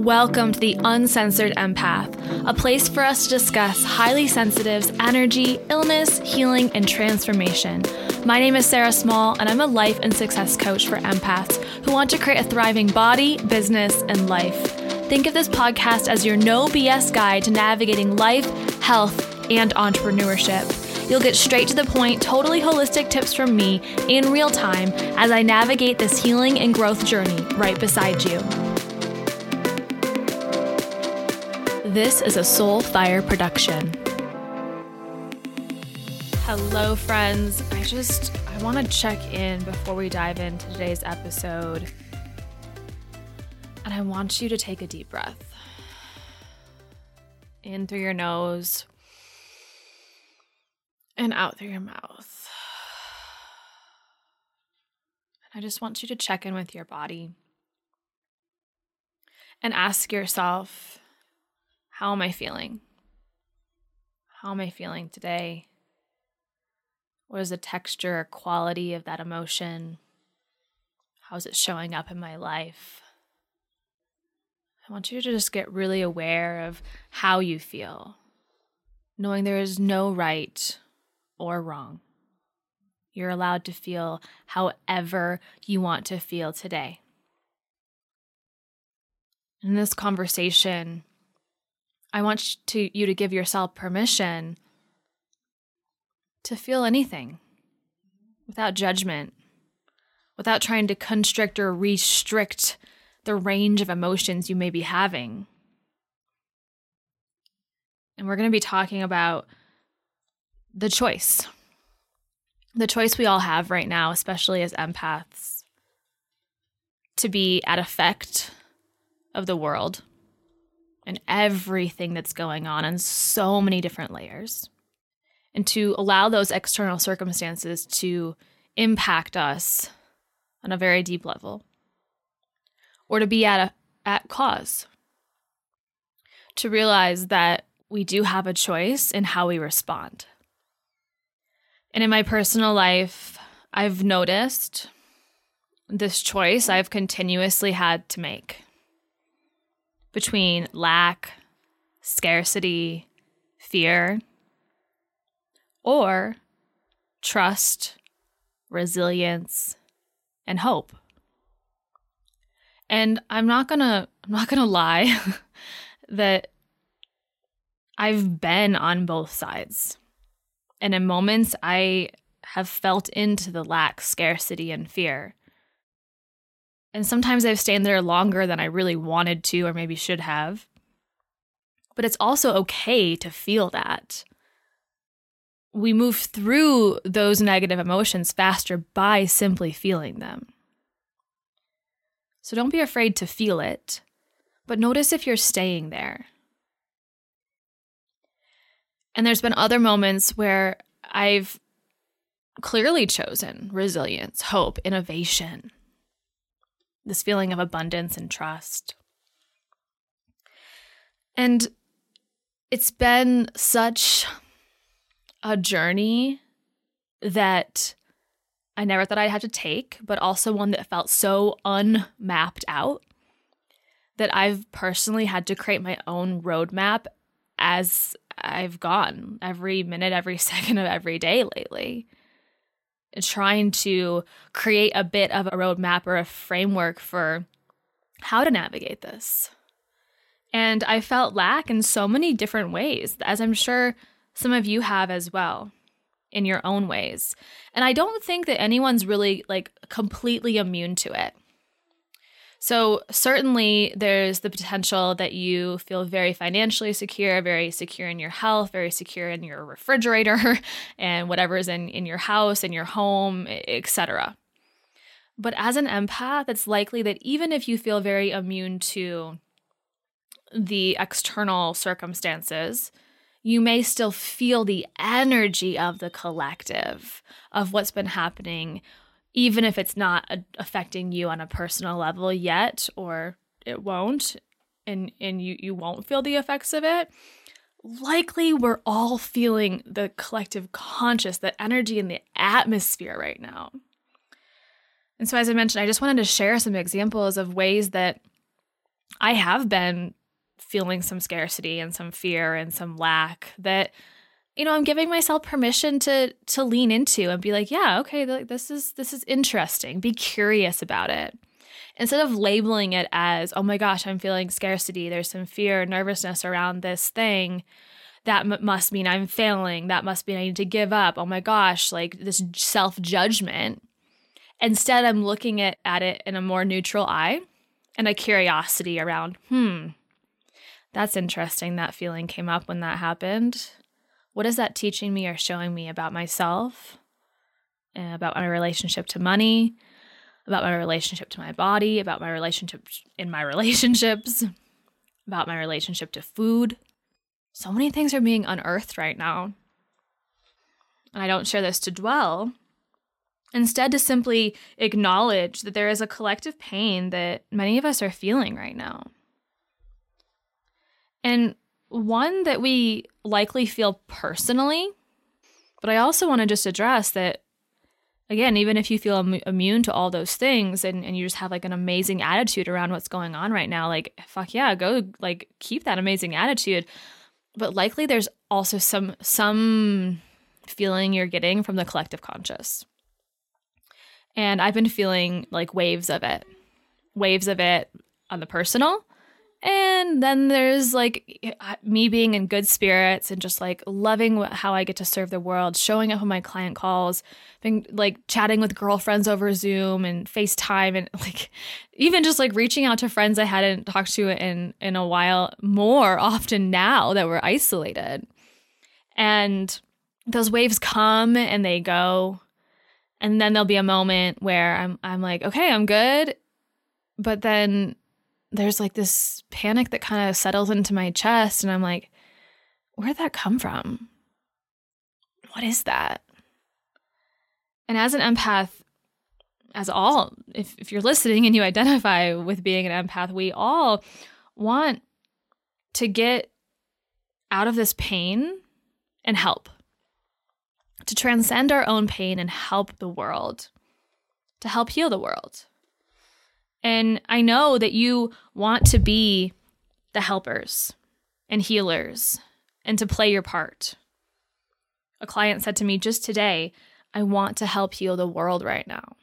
Welcome to the Uncensored Empath, a place for us to discuss highly sensitive's energy, illness, healing, and transformation. My name is Sarah Small, and I'm a life and success coach for empaths who want to create a thriving body, business, and life. Think of this podcast as your no BS guide to navigating life, health, and entrepreneurship. You'll get straight to the point, totally holistic tips from me in real time as I navigate this healing and growth journey right beside you. This is a Soulfire production. Hello, friends. I just I want to check in before we dive into today's episode. And I want you to take a deep breath. In through your nose and out through your mouth. And I just want you to check in with your body and ask yourself how am I feeling? How am I feeling today? What is the texture or quality of that emotion? How is it showing up in my life? I want you to just get really aware of how you feel, knowing there is no right or wrong. You're allowed to feel however you want to feel today. In this conversation, I want to, you to give yourself permission to feel anything without judgment, without trying to constrict or restrict the range of emotions you may be having. And we're going to be talking about the choice. The choice we all have right now, especially as empaths, to be at effect of the world and everything that's going on on so many different layers. And to allow those external circumstances to impact us on a very deep level. Or to be at a, at cause. To realize that we do have a choice in how we respond. And in my personal life, I've noticed this choice I've continuously had to make between lack, scarcity, fear, or trust, resilience, and hope. And I'm not going to I'm not going to lie that I've been on both sides. And in moments I have felt into the lack, scarcity, and fear. And sometimes I've stayed there longer than I really wanted to or maybe should have. But it's also okay to feel that. we move through those negative emotions faster by simply feeling them. So don't be afraid to feel it, but notice if you're staying there. And there's been other moments where I've clearly chosen resilience, hope, innovation, this feeling of abundance and trust. And it's been such a journey that I never thought I'd have to take, but also one that felt so unmapped out that I've personally had to create my own roadmap as I've gone every minute, every second of every day lately. Trying to create a bit of a roadmap or a framework for how to navigate this. And I felt lack in so many different ways, as I'm sure some of you have as well in your own ways. And I don't think that anyone's really like completely immune to it. So, certainly, there's the potential that you feel very financially secure, very secure in your health, very secure in your refrigerator and whatever is in, in your house, in your home, etc. But as an empath, it's likely that even if you feel very immune to the external circumstances, you may still feel the energy of the collective of what's been happening, even if it's not a- affecting you on a personal level yet, or it won't, and, and you, you won't feel the effects of it. Likely, we're all feeling the collective conscious, the energy in the atmosphere right now. And so, as I mentioned, I just wanted to share some examples of ways that I have been feeling some scarcity and some fear and some lack that you know i'm giving myself permission to to lean into and be like yeah okay this is this is interesting be curious about it instead of labeling it as oh my gosh i'm feeling scarcity there's some fear nervousness around this thing that m- must mean i'm failing that must mean i need to give up oh my gosh like this self judgment instead i'm looking at, at it in a more neutral eye and a curiosity around hmm that's interesting. That feeling came up when that happened. What is that teaching me or showing me about myself, eh, about my relationship to money, about my relationship to my body, about my relationship in my relationships, about my relationship to food? So many things are being unearthed right now. And I don't share this to dwell, instead, to simply acknowledge that there is a collective pain that many of us are feeling right now and one that we likely feel personally. But I also want to just address that, again, even if you feel Im- immune to all those things and, and you just have like an amazing attitude around what's going on right now, like, fuck yeah, go like keep that amazing attitude. But likely there's also some, some feeling you're getting from the collective conscious. And I've been feeling like waves of it, waves of it on the personal and then there's like me being in good spirits and just like loving how I get to serve the world, showing up on my client calls, been like chatting with girlfriends over Zoom and FaceTime and like even just like reaching out to friends I hadn't talked to in in a while more often now that we're isolated. And those waves come and they go. And then there'll be a moment where I'm I'm like, okay, I'm good. But then there's like this panic that kind of settles into my chest. And I'm like, where'd that come from? What is that? And as an empath, as all, if, if you're listening and you identify with being an empath, we all want to get out of this pain and help, to transcend our own pain and help the world, to help heal the world. And I know that you want to be the helpers and healers and to play your part. A client said to me just today, I want to help heal the world right now.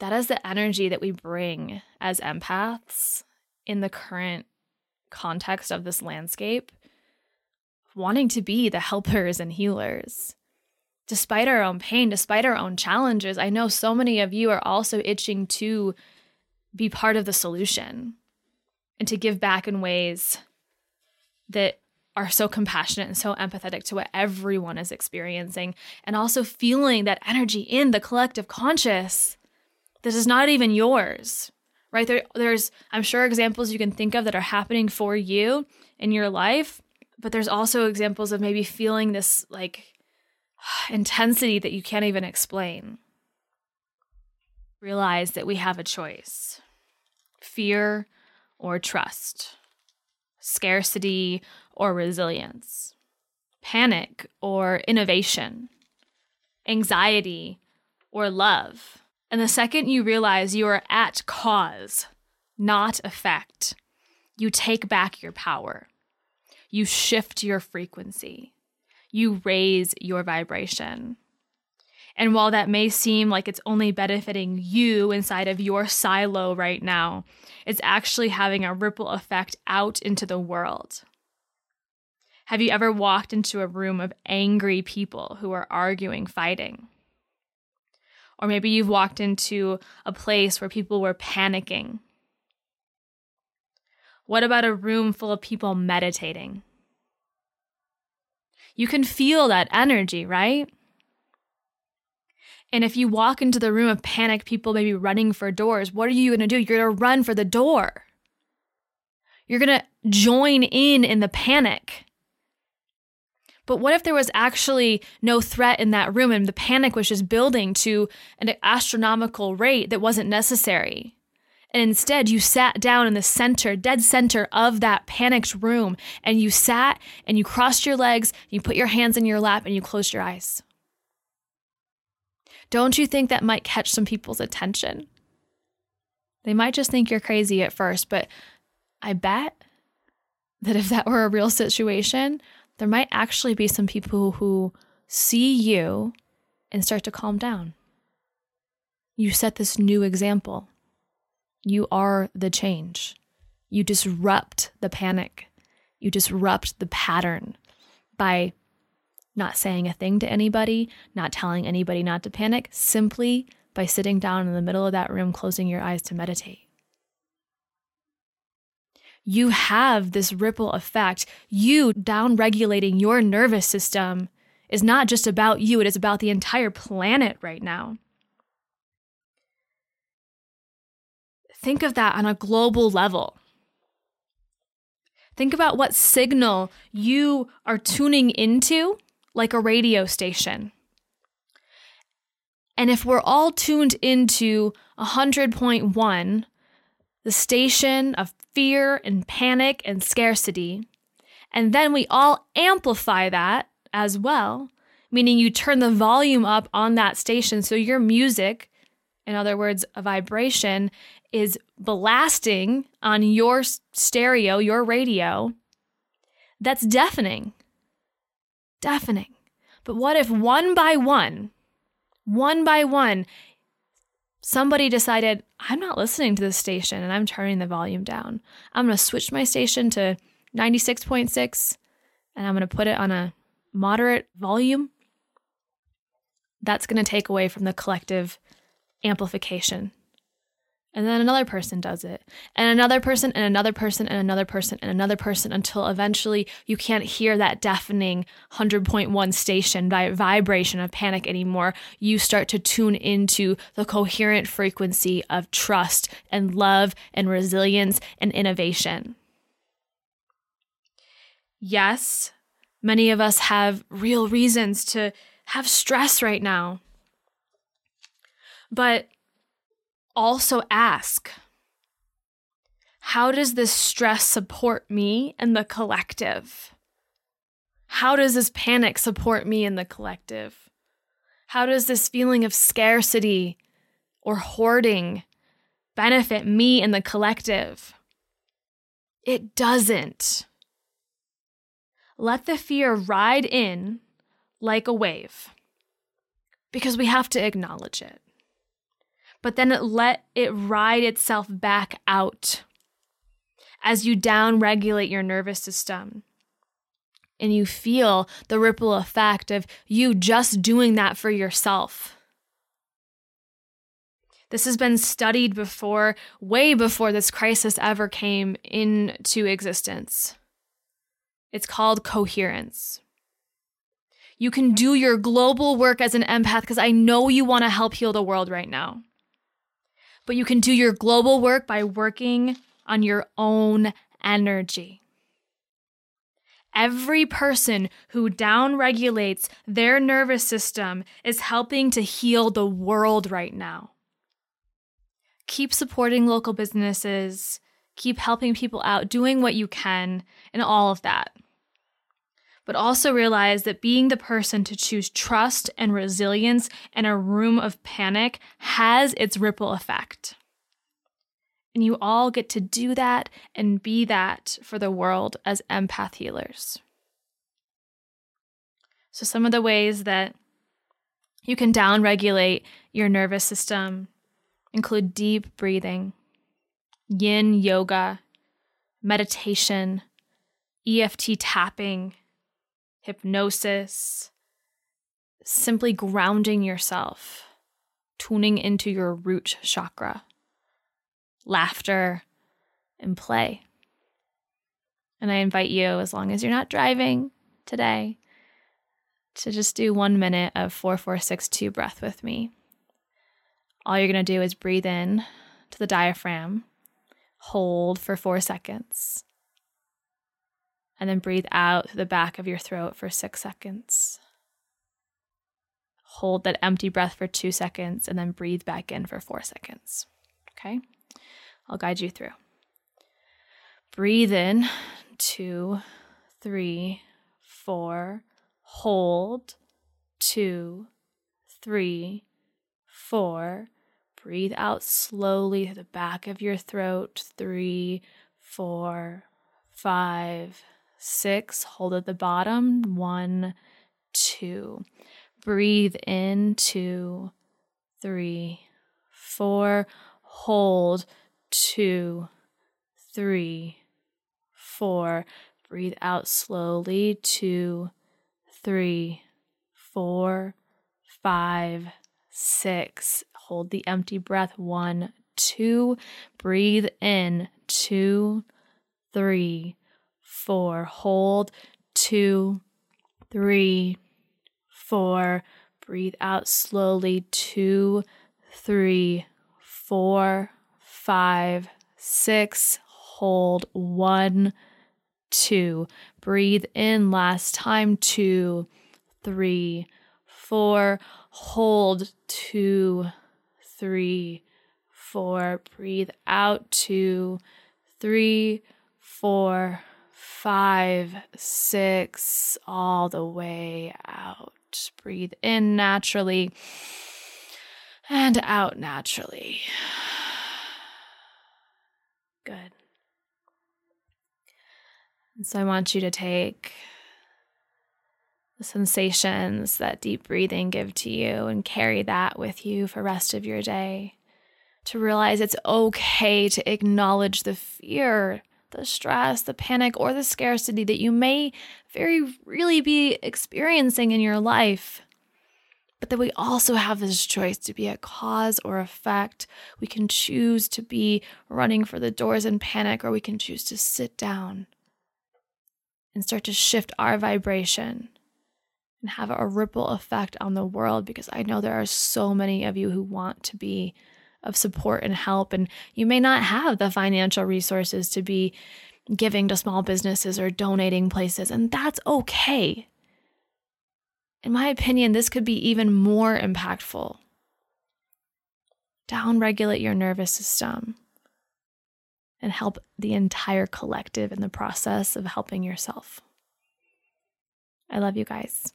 That is the energy that we bring as empaths in the current context of this landscape, wanting to be the helpers and healers despite our own pain, despite our own challenges, I know so many of you are also itching to be part of the solution and to give back in ways that are so compassionate and so empathetic to what everyone is experiencing, and also feeling that energy in the collective conscious that is not even yours, right? There, there's, I'm sure, examples you can think of that are happening for you in your life, but there's also examples of maybe feeling this like intensity that you can't even explain. Realize that we have a choice fear or trust, scarcity or resilience, panic or innovation, anxiety or love. And the second you realize you are at cause, not effect, you take back your power. You shift your frequency. You raise your vibration. And while that may seem like it's only benefiting you inside of your silo right now, it's actually having a ripple effect out into the world. Have you ever walked into a room of angry people who are arguing, fighting? Or maybe you've walked into a place where people were panicking. What about a room full of people meditating? You can feel that energy, right? And if you walk into the room of panic, people maybe running for doors, what are you going to do? You're going to run for the door. You're going to join in in the panic. But what if there was actually no threat in that room and the panic was just building to an astronomical rate that wasn't necessary? And instead, you sat down in the center, dead center of that panicked room, and you sat and you crossed your legs, you put your hands in your lap, and you closed your eyes. Don't you think that might catch some people's attention? They might just think you're crazy at first, but I bet that if that were a real situation, there might actually be some people who see you and start to calm down. You set this new example. You are the change. You disrupt the panic. You disrupt the pattern by not saying a thing to anybody, not telling anybody not to panic, simply by sitting down in the middle of that room, closing your eyes to meditate. You have this ripple effect. You down regulating your nervous system is not just about you, it is about the entire planet right now. Think of that on a global level. Think about what signal you are tuning into like a radio station. And if we're all tuned into 100.1, the station of fear and panic and scarcity, and then we all amplify that as well, meaning you turn the volume up on that station so your music, in other words, a vibration, is blasting on your stereo, your radio, that's deafening deafening. But what if one by one, one by one, somebody decided, I'm not listening to this station and I'm turning the volume down. I'm going to switch my station to 96.6 and I'm going to put it on a moderate volume. That's going to take away from the collective amplification and then another person does it, and another person, and another person, and another person, and another person until eventually you can't hear that deafening 100.1 station vibration of panic anymore. You start to tune into the coherent frequency of trust and love and resilience and innovation. Yes, many of us have real reasons to have stress right now. But also ask how does this stress support me and the collective? How does this panic support me and the collective? How does this feeling of scarcity or hoarding benefit me and the collective? It doesn't. Let the fear ride in like a wave because we have to acknowledge it but then let it ride itself back out as you down regulate your nervous system. And you feel the ripple effect of you just doing that for yourself. This has been studied before, way before this crisis ever came into existence. It's called coherence. You can do your global work as an empath because I know you want to help heal the world right now. But you can do your global work by working on your own energy. Every person who downregulates their nervous system is helping to heal the world right now. Keep supporting local businesses, keep helping people out, doing what you can, and all of that. But also realize that being the person to choose trust and resilience in a room of panic has its ripple effect. And you all get to do that and be that for the world as empath healers. So, some of the ways that you can downregulate your nervous system include deep breathing, yin yoga, meditation, EFT tapping, hypnosis, simply grounding yourself, tuning into your root chakra laughter, and play. And I invite you, as long as you're not driving today, to just do one minute of 4462 breath with me. All you're going to do is breathe in to the diaphragm, hold for four seconds, and then breathe out through the back of your throat for six seconds. Hold that empty breath for two seconds, and then breathe back in for four seconds. Okay? I'll guide you through. Breathe in, two, three, four. Hold, two, three, four. Breathe out slowly through the back of your throat. Three, four, five, six. Hold at the bottom. One, two. Breathe in. Two, three, four. Hold two, three, four. Breathe out slowly. Two, three, four, five, six. Hold the empty breath. One, two. Breathe in. Two, three, four. Hold. Two, three, four. Breathe out slowly. Two, three, four, five, six, hold. One, two. Breathe in last time, two, three, four. Hold. Two, three, four. Breathe out. Two, three, four, five, six, all the way out. Breathe in naturally and out naturally. Good. So I want you to take the sensations that deep breathing give to you and carry that with you for rest of your day. To realize it's okay to acknowledge the fear, the stress, the panic, or the scarcity that you may very really be experiencing in your life but that we also have this choice to be a cause or effect. We can choose to be running for the doors in panic, or we can choose to sit down and start to shift our vibration and have a ripple effect on the world because I know there are so many of you who want to be of support and help, and you may not have the financial resources to be giving to small businesses or donating places, and that's okay in my opinion, this could be even more impactful. Downregulate your nervous system and help the entire collective in the process of helping yourself. I love you guys.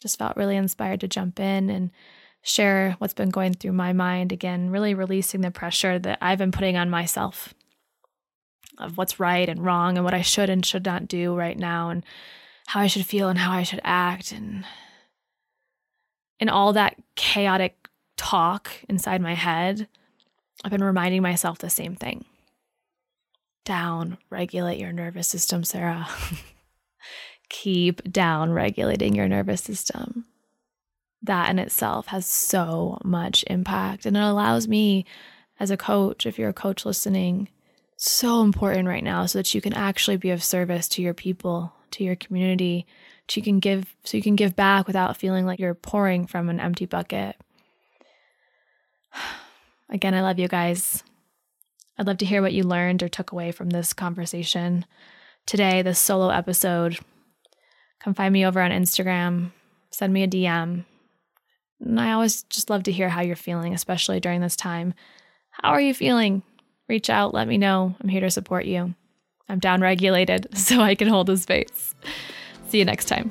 Just felt really inspired to jump in and share what's been going through my mind again, really releasing the pressure that I've been putting on myself of what's right and wrong and what I should and should not do right now and how I should feel and how I should act and in all that chaotic talk inside my head, I've been reminding myself the same thing. Down, regulate your nervous system, Sarah. Keep down regulating your nervous system. That in itself has so much impact. And it allows me, as a coach, if you're a coach listening, so important right now so that you can actually be of service to your people, to your community, so you can give so you can give back without feeling like you're pouring from an empty bucket. Again, I love you guys. I'd love to hear what you learned or took away from this conversation today, this solo episode. Come find me over on Instagram, send me a DM. And I always just love to hear how you're feeling, especially during this time. How are you feeling? Reach out, let me know. I'm here to support you. I'm down regulated so I can hold a space. See you next time.